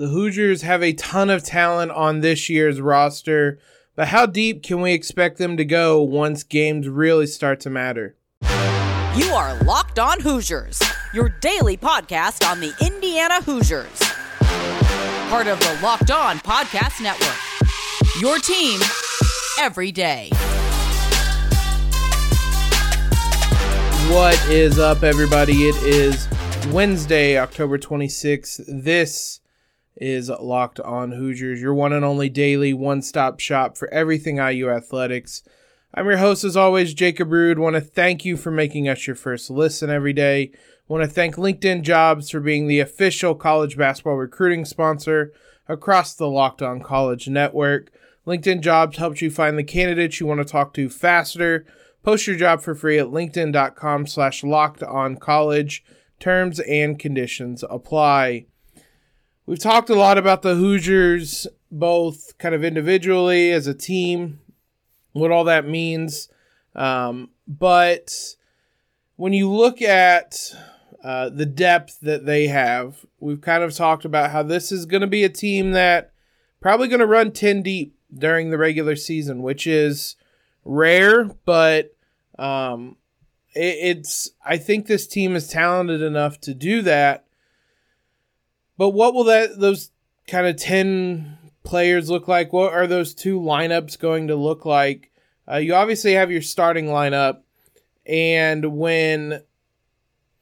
The Hoosiers have a ton of talent on this year's roster, but how deep can we expect them to go once games really start to matter? You are Locked On Hoosiers, your daily podcast on the Indiana Hoosiers. Part of the Locked On Podcast Network. Your team every day. What is up, everybody? It is Wednesday, October 26th. This is Locked On Hoosiers, your one and only daily one stop shop for everything IU athletics. I'm your host, as always, Jacob Rude. Want to thank you for making us your first listen every day. Want to thank LinkedIn Jobs for being the official college basketball recruiting sponsor across the Locked On College network. LinkedIn Jobs helps you find the candidates you want to talk to faster. Post your job for free at linkedin.com slash locked on college. Terms and conditions apply. We've talked a lot about the Hoosiers, both kind of individually as a team, what all that means. Um, but when you look at uh, the depth that they have, we've kind of talked about how this is going to be a team that probably going to run 10 deep during the regular season, which is rare, but um, it, it's, I think this team is talented enough to do that but what will that those kind of 10 players look like? What are those two lineups going to look like? Uh, you obviously have your starting lineup, and when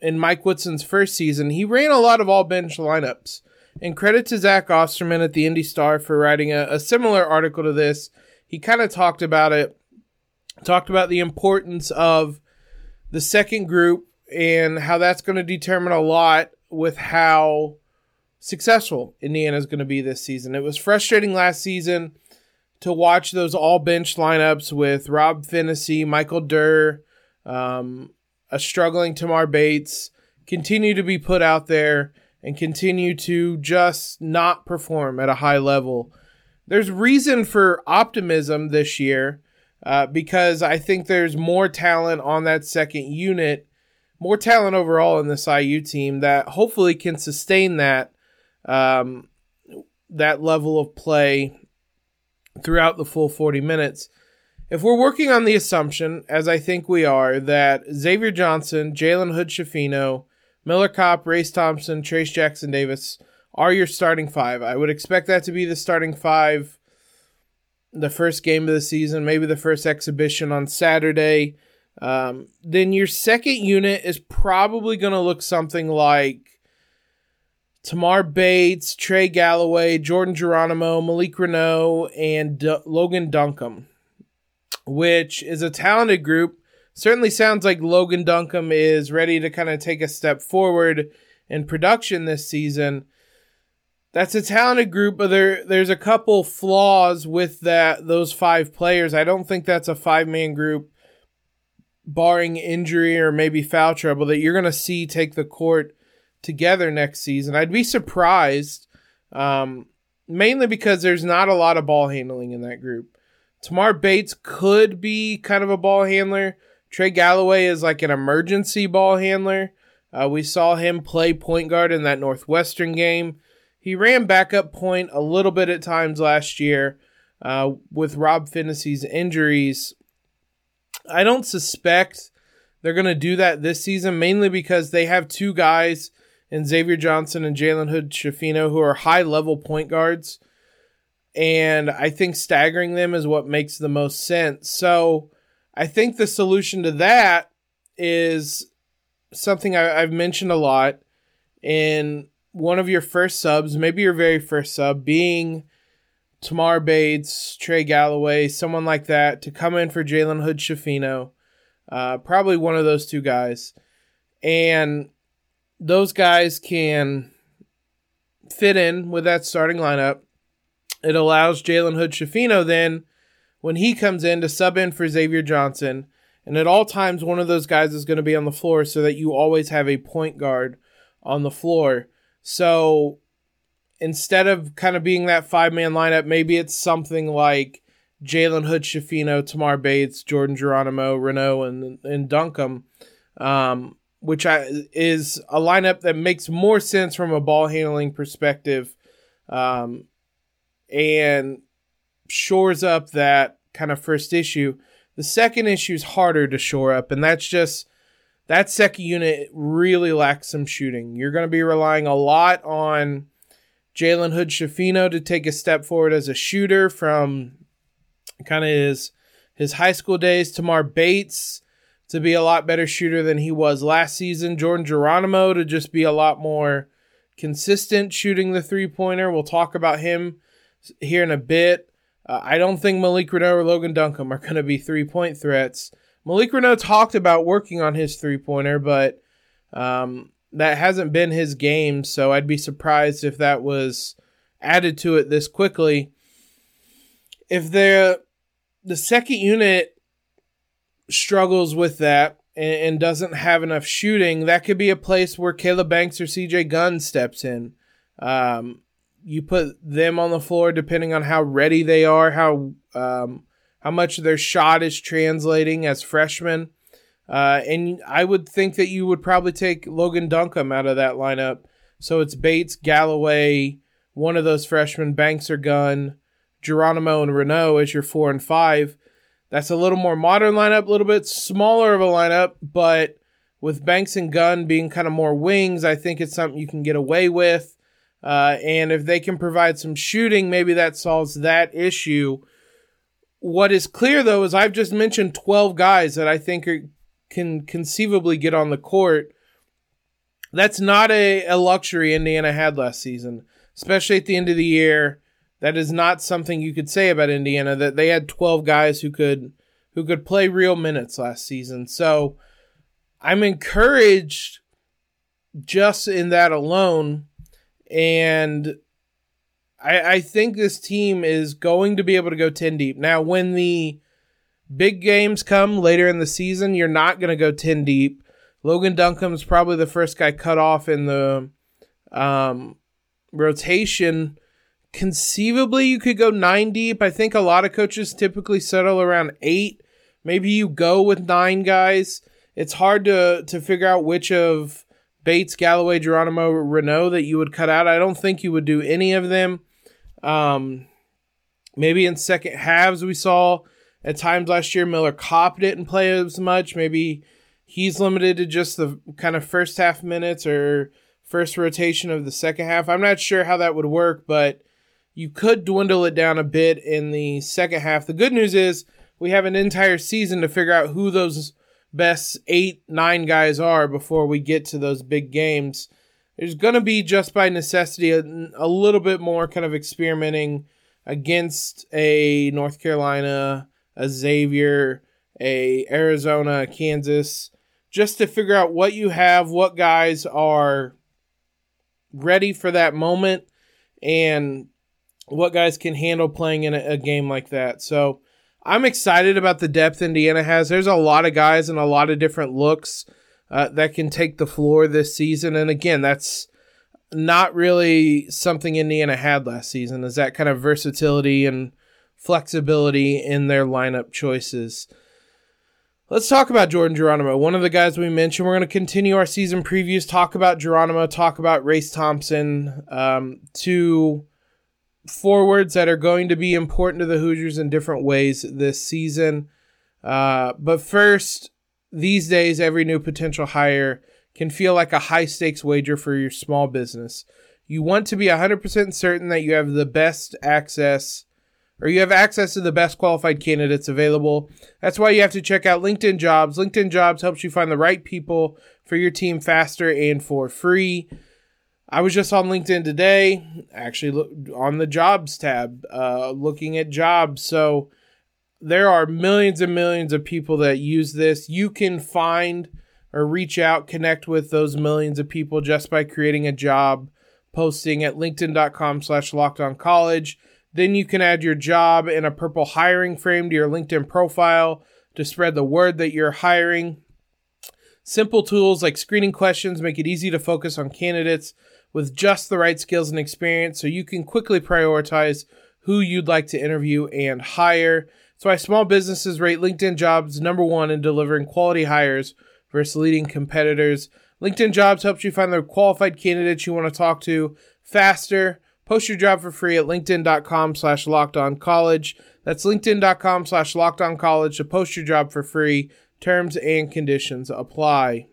in Mike Woodson's first season, he ran a lot of all bench lineups. And credit to Zach Osterman at the IndyStar for writing a, a similar article to this. He kind of talked about it, talked about the importance of the second group and how that's going to determine a lot with how successful Indiana is going to be this season. It was frustrating last season to watch those all bench lineups with Rob Phinisee, Michael Durr, um, a struggling Tamar Bates continue to be put out there and continue to just not perform at a high level. There's reason for optimism this year uh, because I think there's more talent on that second unit, more talent overall in this IU team that hopefully can sustain that um, that level of play throughout the full 40 minutes. If we're working on the assumption, as I think we are, that Xavier Johnson, Jalen Hood Schifino, Miller Kopp, Race Thompson, Trayce Jackson Davis are your starting five, I would expect that to be the starting five the first game of the season, maybe the first exhibition on Saturday. Um, then your second unit is probably going to look something like Tamar Bates, Trey Galloway, Jordan Geronimo, Malik Reneau, and D- Logan Duncomb, which is a talented group. Certainly sounds like Logan Duncomb is ready to kind of take a step forward in production this season. That's a talented group, but there there's a couple flaws with that those five players. I don't think that's a five man group, barring injury or maybe foul trouble, that you're going to see take the court together next season. I'd be surprised, um, mainly because there's not a lot of ball handling in that group. Tamar Bates could be kind of a ball handler. Trey Galloway is like an emergency ball handler. Uh, we saw him play point guard in that Northwestern game. He ran backup point a little bit at times last year uh, with Rob Phinisee's injuries. I don't suspect they're going to do that this season, mainly because they have two guys and Xavier Johnson and Jalen Hood Schifino, who are high level point guards. And I think staggering them is what makes the most sense. So I think the solution to that is something I, have mentioned a lot in one of your first subs, maybe your very first sub, being Tamar Bates, Trey Galloway, someone like that, to come in for Jalen Hood Schifino. Uh, probably one of those two guys. And those guys can fit in with that starting lineup. It allows Jalen Hood Schifino then, when he comes in, to sub in for Xavier Johnson. And at all times, one of those guys is going to be on the floor so that you always have a point guard on the floor. So instead of kind of being that five man lineup, maybe it's something like Jalen Hood Schifino, Tamar Bates, Jordan Geronimo, Reneau, and, and Duncomb. Um, which I, is a lineup that makes more sense from a ball handling perspective um, and shores up that kind of first issue. The second issue is harder to shore up, and that's just that second unit really lacks some shooting. You're going to be relying a lot on Jalen Hood Schifino to take a step forward as a shooter from kind of his his high school days. Tamar Bates to be a lot better shooter than he was last season. Jordan Geronimo to just be a lot more consistent shooting the three pointer. We'll talk about him here in a bit. Uh, I don't think Malik Reneau or Logan Duncomb are going to be three point threats. Malik Reneau talked about working on his three pointer, but um, that hasn't been his game, so I'd be surprised if that was added to it this quickly. If the the second unit struggles with that and, and, doesn't have enough shooting, that could be a place where Kaleb Banks or CJ Gunn steps in. Um, you put them on the floor depending on how ready they are, how um, how much their shot is translating as freshmen. Uh, and I would think that you would probably take Logan Duncomb out of that lineup. So it's Bates, Galloway, one of those freshmen, Banks or Gunn, Geronimo and Reneau as your four and five. That's a little more modern lineup, a little bit smaller of a lineup, but with Banks and Gunn being kind of more wings, I think it's something you can get away with. Uh, and if they can provide some shooting, maybe that solves that issue. What is clear though is I've just mentioned 12 guys that I think are can conceivably get on the court. That's not a, a luxury Indiana had last season, especially at the end of the year. That is not something you could say about Indiana that they had 12 guys who could who could play real minutes last season. So I'm encouraged just in that alone and I, I think this team is going to be able to go 10 deep. Now when the big games come later in the season, you're not going to go 10 deep. Logan Duncomb's probably the first guy cut off in the um, rotation. Conceivably, you could go nine deep. I think a lot of coaches typically settle around eight. Maybe you go with nine guys. It's hard to to figure out which of Bates, Galloway, Geronimo, Reneau that you would cut out. I don't think you would do any of them. Um, maybe in second halves we saw at times last year, Miller Kopp didn't play as much. Maybe he's limited to just the kind of first half minutes or first rotation of the second half. I'm not sure how that would work, but you could dwindle it down a bit in the second half. The good news is we have an entire season to figure out who those best eight, nine guys are before we get to those big games. There's going to be just by necessity a, a little bit more kind of experimenting against a North Carolina, a Xavier, a Arizona, Kansas, just to figure out what you have, what guys are ready for that moment, and what guys can handle playing in a, a game like that. So I'm excited about the depth Indiana has. There's a lot of guys and a lot of different looks uh, that can take the floor this season, and again, that's not really something Indiana had last season. Is that kind of versatility and flexibility in their lineup choices. Let's talk about Jordan Geronimo. One of the guys we mentioned. We're going to continue our season previews, talk about Geronimo, talk about Race Thompson, um, two forwards that are going to be important to the Hoosiers in different ways this season. Uh, but first, these days, every new potential hire can feel like a high stakes wager for your small business. You want to be 100% certain that you have the best access or you have access to the best qualified candidates available. That's why you have to check out LinkedIn Jobs. LinkedIn Jobs helps you find the right people for your team faster and for free. I was just on LinkedIn today, actually on the jobs tab, uh, looking at jobs. So there are millions and millions of people that use this. You can find or reach out, connect with those millions of people just by creating a job posting at linkedin.com slash locked on college then you can add your job in a purple hiring frame to your LinkedIn profile to spread the word that you're hiring. Simple tools like screening questions make it easy to focus on candidates with just the right skills and experience so you can quickly prioritize who you'd like to interview and hire. That's why small businesses rate LinkedIn jobs number one in delivering quality hires versus leading competitors. LinkedIn jobs helps you find the qualified candidates you want to talk to faster Post your job for free at linkedin.com slash locked on college. That's linkedin.com slash locked on college to post your job for free. Terms and conditions apply.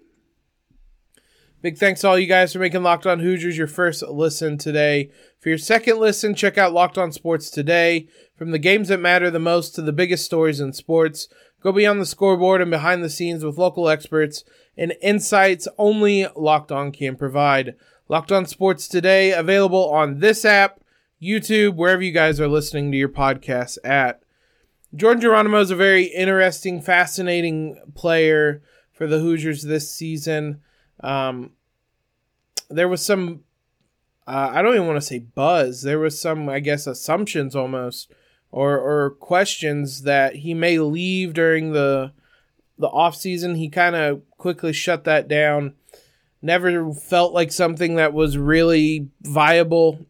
Big thanks to all you guys for making Locked On Hoosiers your first listen today. For your second listen, check out Locked On Sports today. From the games that matter the most to the biggest stories in sports, go beyond the scoreboard and behind the scenes with local experts and insights only Locked On can provide. Locked On Sports today, available on this app, YouTube, wherever you guys are listening to your podcasts at. Jordan Geronimo is a very interesting, fascinating player for the Hoosiers this season. Um, there was some, uh, I don't even want to say buzz. There was some, I guess, assumptions almost, or or questions that he may leave during the the off season. He kind of quickly shut that down. Never felt like something that was really viable.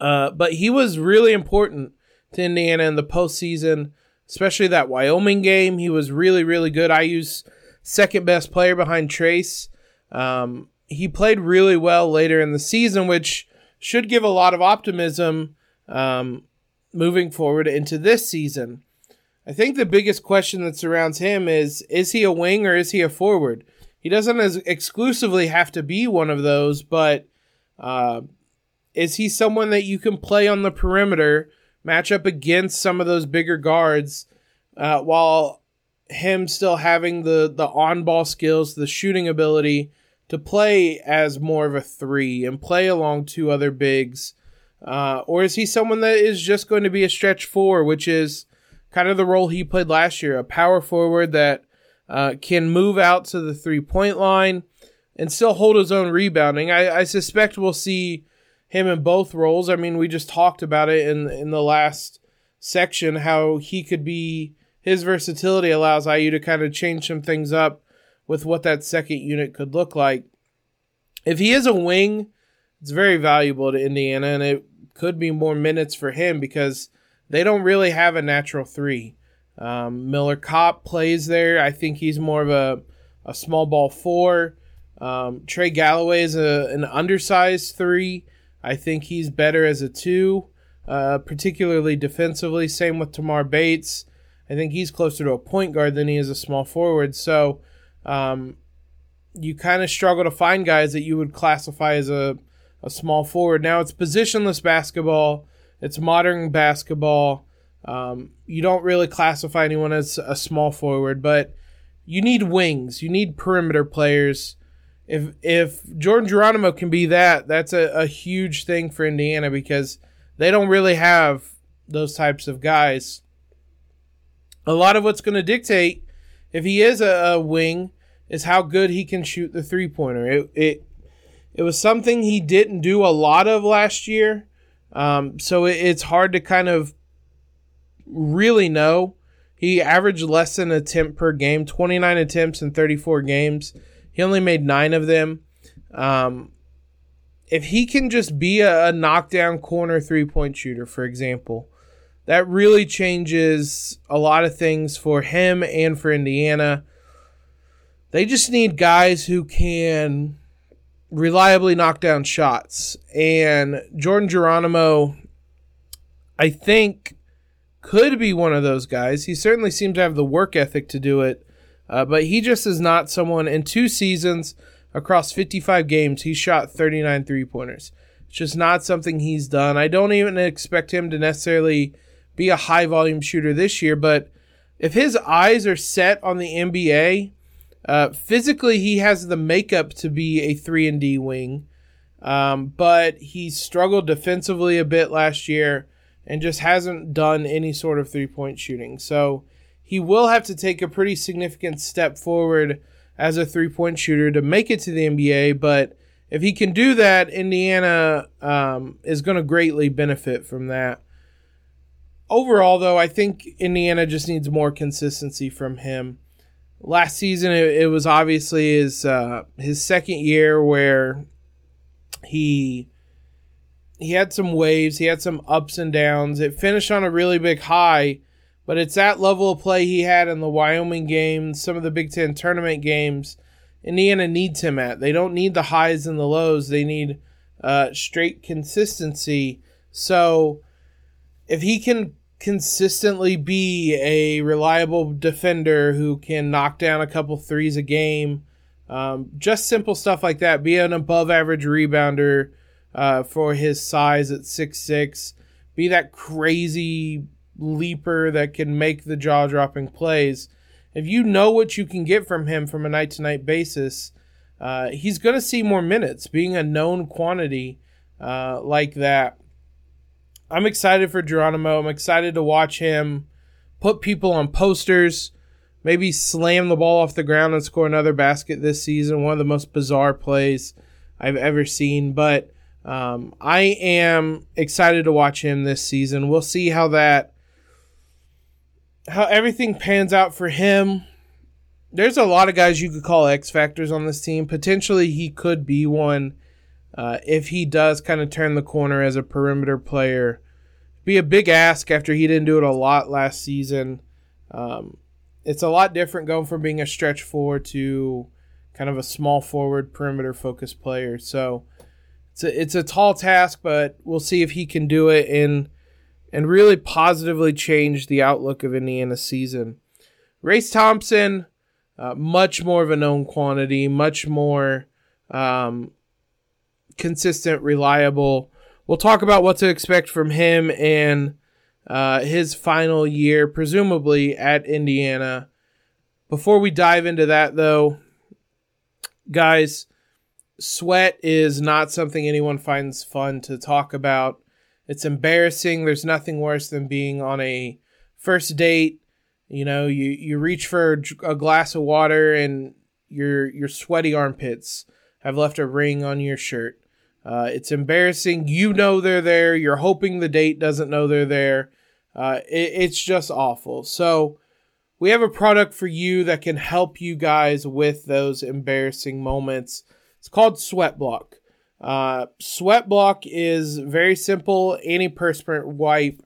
Uh, but he was really important to Indiana in the postseason, especially that Wyoming game. He was really, really good. IU's second best player behind Trayce. Um, he played really well later in the season, which should give a lot of optimism um, moving forward into this season. I think the biggest question that surrounds him is is he a wing or is he a forward? He doesn't exclusively have to be one of those, but uh, is he someone that you can play on the perimeter, match up against some of those bigger guards, uh, while him still having the the on ball skills, the shooting ability to play as more of a three and play along two other bigs? Uh, or is he someone that is just going to be a stretch four, which is kind of the role he played last year, a power forward that uh, can move out to the three point line and still hold his own rebounding? I, I suspect we'll see him in both roles. I mean, we just talked about it in in the last section how he could be his versatility allows IU to kind of change some things up with what that second unit could look like. If he is a wing, it's very valuable to Indiana, and it could be more minutes for him because they don't really have a natural three. Um, Miller Kopp plays there. I think he's more of a, a small ball four. Um, Trey Galloway is a, an undersized three. I think he's better as a two, uh, particularly defensively. Same with Tamar Bates. I think he's closer to a point guard than he is a small forward. So um, you kind of struggle to find guys that you would classify as a, a small forward. Now it's positionless basketball, it's modern basketball. Um, you don't really classify anyone as a small forward, but you need wings, you need perimeter players. If if Jordan Geronimo can be that, that's a, a huge thing for Indiana because they don't really have those types of guys. A lot of what's going to dictate if he is a, a wing is how good he can shoot the three pointer. It, it it was something he didn't do a lot of last year, um, so it, it's hard to kind of really know. He averaged less than an attempt per game, 29 attempts in 34 games. He only made nine of them. Um, if he can just be a, a knockdown corner three point shooter, for example, that really changes a lot of things for him and for Indiana. They just need guys who can reliably knock down shots. And Jordan Geronimo, I think, could be one of those guys. He certainly seems to have the work ethic to do it. Uh, but he just is not someone in two seasons across 55 games, he shot 39 three pointers. It's just not something he's done. I don't even expect him to necessarily be a high volume shooter this year, but if his eyes are set on the NBA, uh, physically, he has the makeup to be a three and D wing, um, but he struggled defensively a bit last year and just hasn't done any sort of three point shooting. So he will have to take a pretty significant step forward as a three point shooter to make it to the NBA. But if he can do that, Indiana um, is going to greatly benefit from that. Overall, though, I think Indiana just needs more consistency from him last season it, it was obviously his uh, his second year where he he had some waves, he had some ups and downs. It finished on a really big high, but it's that level of play he had in the Wyoming game, some of the Big Ten tournament games. Indiana needs him at. They don't need the highs and the lows. They need uh, straight consistency. So if he can consistently be a reliable defender who can knock down a couple threes a game, um, just simple stuff like that, be an above average rebounder uh, for his size at six six, be that crazy leaper that can make the jaw dropping plays. If you know what you can get from him from a night to night basis, uh, he's going to see more minutes, being a known quantity uh, like that. I'm excited for Geronimo. I'm excited to watch him put people on posters, maybe slam the ball off the ground and score another basket this season. One of the most bizarre plays I've ever seen. But um, I am excited to watch him this season. We'll see how that, how everything pans out for him. There's a lot of guys you could call X factors on this team. Potentially, he could be one uh, if he does kind of turn the corner as a perimeter player. Be a big ask after he didn't do it a lot last season. Um, it's a lot different going from being a stretch forward to kind of a small forward perimeter focused player. So it's a, it's a tall task, but we'll see if he can do it and and really positively change the outlook of Indiana's season. Race Thompson, uh, much more of a known quantity, much more um, consistent, reliable. We'll talk about what to expect from him and uh, his final year, presumably at Indiana. Before we dive into that, though, guys, sweat is not something anyone finds fun to talk about. It's embarrassing. There's nothing worse than being on a first date. You know, you, you reach for a glass of water and your your sweaty armpits have left a ring on your shirt. Uh, it's embarrassing. You know they're there. You're hoping the date doesn't know they're there. Uh, it, it's just awful. So we have a product for you that can help you guys with those embarrassing moments. It's called SweatBlock. Uh, SweatBlock is very simple antiperspirant wipe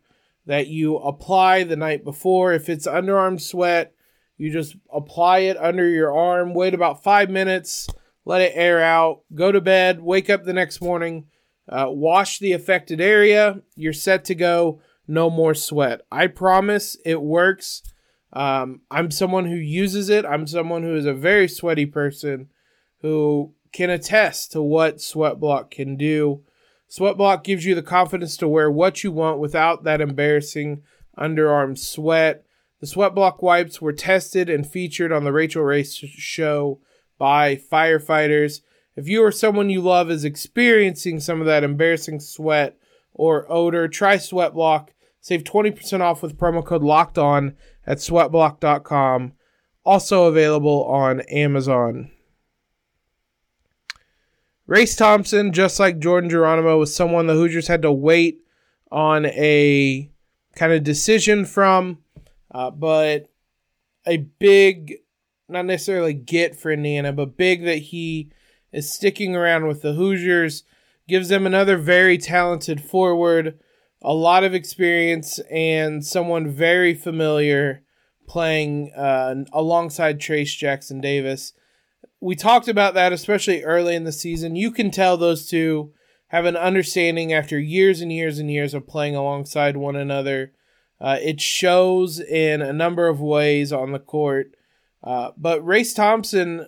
that you apply the night before. If it's underarm sweat, you just apply it under your arm, wait about five minutes let it air out, go to bed, wake up the next morning, uh, wash the affected area. You're set to go. No more sweat. I promise it works. Um, I'm someone who uses it. I'm someone who is a very sweaty person who can attest to what SweatBlock can do. SweatBlock gives you the confidence to wear what you want without that embarrassing underarm sweat. The SweatBlock wipes were tested and featured on the Rachael Ray show by firefighters. If you or someone you love is experiencing some of that embarrassing sweat or odor, try Sweatblock. Save 20% off with promo code locked on at sweatblock.com. Also available on Amazon. Race Thompson, just like Jordan Geronimo, was someone the Hoosiers had to wait on a kind of decision from, uh, but a big not necessarily get for Indiana, but big that he is sticking around with the Hoosiers. Gives them another very talented forward, a lot of experience, and someone very familiar playing uh, alongside Trayce Jackson Davis. We talked about that, especially early in the season. You can tell those two have an understanding after years and years and years of playing alongside one another. Uh, it shows in a number of ways on the court. Uh, but Race Thompson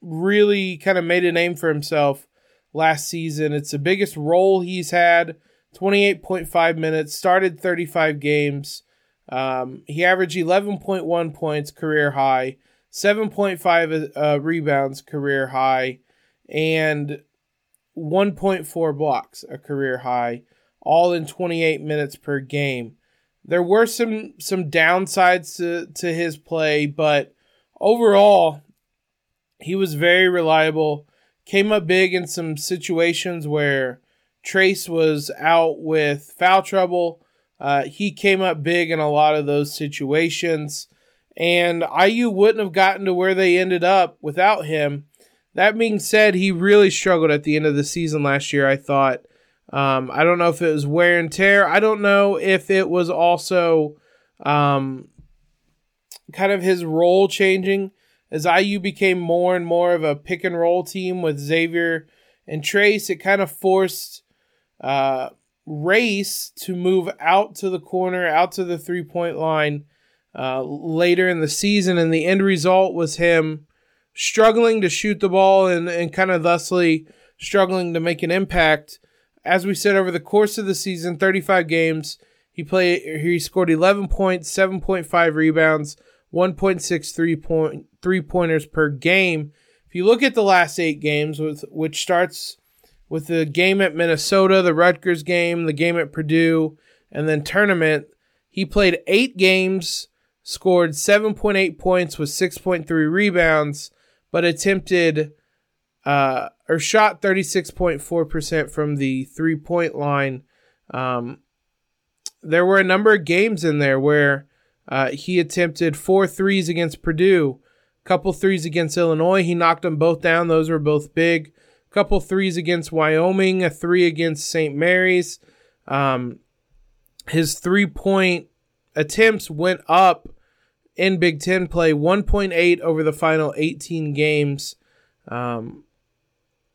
really kind of made a name for himself last season. It's the biggest role he's had 28.5 minutes, started 35 games. Um, he averaged 11.1 points, career high, 7.5 uh, rebounds, career high, and 1.4 blocks, a career high, all in 28 minutes per game. There were some some downsides to, to his play, but overall, he was very reliable. Came up big in some situations where Trayce was out with foul trouble. Uh, he came up big in a lot of those situations. And IU wouldn't have gotten to where they ended up without him. That being said, he really struggled at the end of the season last year, I thought. Um, I don't know if it was wear and tear. I don't know if it was also um, kind of his role changing as IU became more and more of a pick and roll team with Xavier and Trayce. it kind of forced uh, Race to move out to the corner, out to the three point line uh, later in the season. And the end result was him struggling to shoot the ball and, and kind of thusly struggling to make an impact. As we said over the course of the season, 35 games, he played he scored 11 points, 7.5 rebounds, 1.6 point three pointers per game. If you look at the last 8 games with which starts with the game at Minnesota, the Rutgers game, the game at Purdue, and then tournament, he played 8 games, scored 7.8 points with 6.3 rebounds, but attempted uh, or shot 36.4% from the three point line. Um, there were a number of games in there where uh, he attempted four threes against Purdue, couple threes against Illinois. He knocked them both down. Those were both big. Couple threes against Wyoming, a three against St. Mary's. Um, his three point attempts went up in Big Ten play 1.8 over the final 18 games. Um,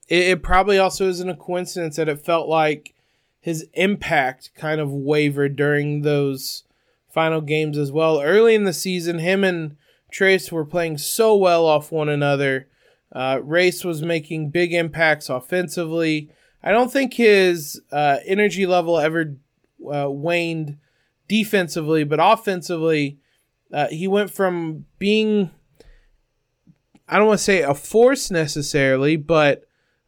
it, it probably also isn't a coincidence that it felt like his impact kind of wavered during those final games as well. Early in the season, him and Trayce were playing so well off one another. Uh, Race was making big impacts offensively. I don't think his uh, energy level ever uh, waned defensively, but offensively, uh, he went from being, I don't want to say a force necessarily, but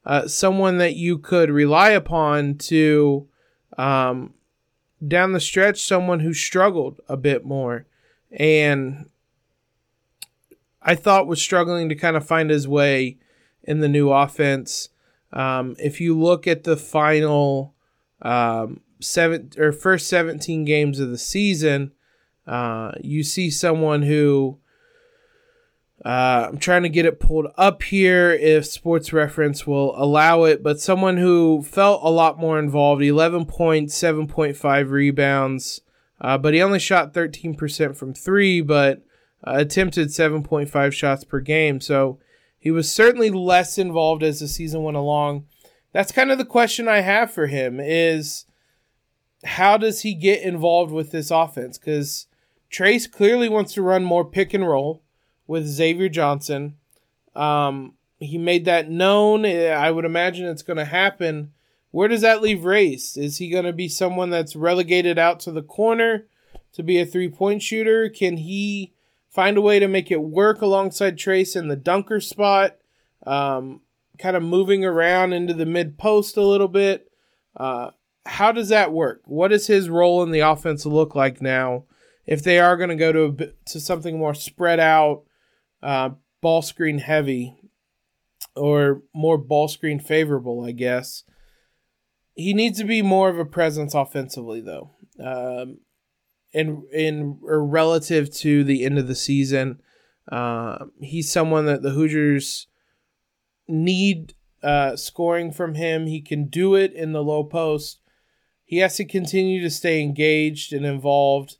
uh, someone that you could rely upon to, um, down the stretch, someone who struggled a bit more. And I thought was struggling to kind of find his way in the new offense. Um, if you look at the final um, seven or first 17 games of the season, uh, you see someone who uh, I'm trying to get it pulled up here if Sports Reference will allow it, but someone who felt a lot more involved 11 points, 7.5 rebounds, uh, but he only shot 13% from three, but uh, attempted 7.5 shots per game. So he was certainly less involved as the season went along. That's kind of the question I have for him is how does he get involved with this offense? Because Trayce clearly wants to run more pick and roll with Xavier Johnson. Um, he made that known. I would imagine it's going to happen. Where does that leave Race? Is he going to be someone that's relegated out to the corner to be a three point shooter? Can he find a way to make it work alongside Trayce in the dunker spot? Um, kind of moving around into the mid post a little bit. Uh, how does that work? What does his role in the offense look like now? If they are going to go to a, to something more spread out, uh, ball screen heavy or more ball screen favorable, I guess. He needs to be more of a presence offensively, though, um, in in relative to the end of the season. Uh, he's someone that the Hoosiers need uh, scoring from him. He can do it in the low post. He has to continue to stay engaged and involved,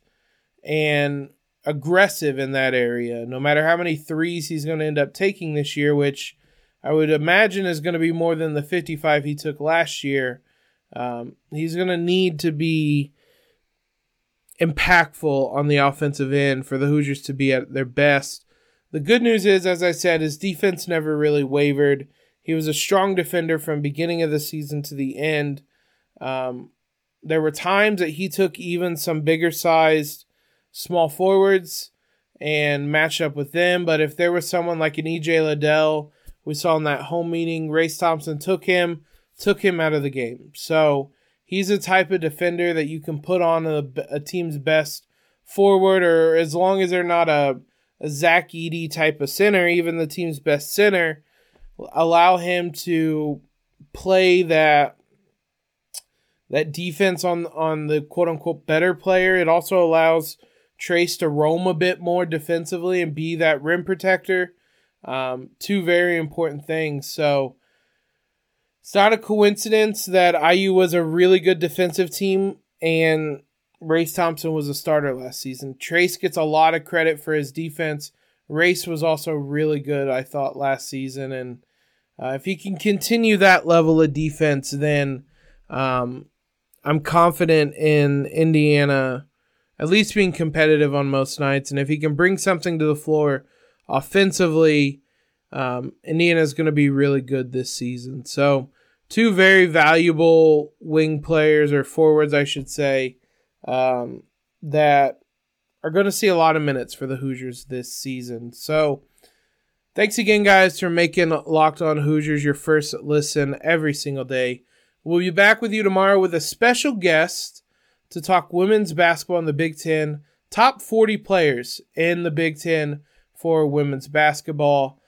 and aggressive in that area. No matter how many threes he's going to end up taking this year, which I would imagine is going to be more than the 55 he took last year, um, he's going to need to be impactful on the offensive end for the Hoosiers to be at their best. The good news is, as I said, his defense never really wavered. He was a strong defender from beginning of the season to the end. Um, there were times that he took even some bigger sized small forwards and match up with them. But if there was someone like an EJ Liddell, we saw in that home meeting, Race Thompson took him, took him out of the game. So he's a type of defender that you can put on a, a team's best forward, or as long as they're not a, a Zach Edey type of center, even the team's best center, allow him to play that that defense on on the quote unquote better player. It also allows Trayce to roam a bit more defensively and be that rim protector. Um, two very important things. So it's not a coincidence that IU was a really good defensive team and Race Thompson was a starter last season. Trayce gets a lot of credit for his defense. Race was also really good, I thought, last season, and Uh, if he can continue that level of defense, then um, I'm confident in Indiana at least being competitive on most nights. And if he can bring something to the floor offensively, um, is going to be really good this season. So, two very valuable wing players or forwards, I should say, um, that are going to see a lot of minutes for the Hoosiers this season. So, thanks again, guys, for making Locked On Hoosiers your first listen every single day. We'll be back with you tomorrow with a special guest to talk women's basketball in the Big Ten, top 40 players in the Big Ten for women's basketball.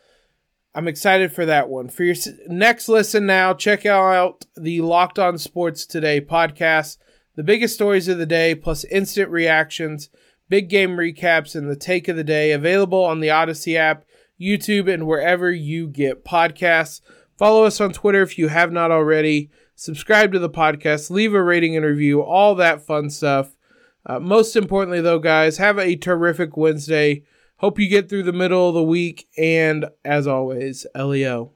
I'm excited for that one. For your next listen now, check out the Locked On Sports Today podcast, the biggest stories of the day, plus instant reactions, big game recaps, and the take of the day, available on the Odyssey app, YouTube, and wherever you get podcasts. Follow us on Twitter if you have not already subscribe to the podcast, leave a rating and review, all that fun stuff. Uh, most importantly, though, guys, have a terrific Wednesday. Hope you get through the middle of the week. And as always, LEO.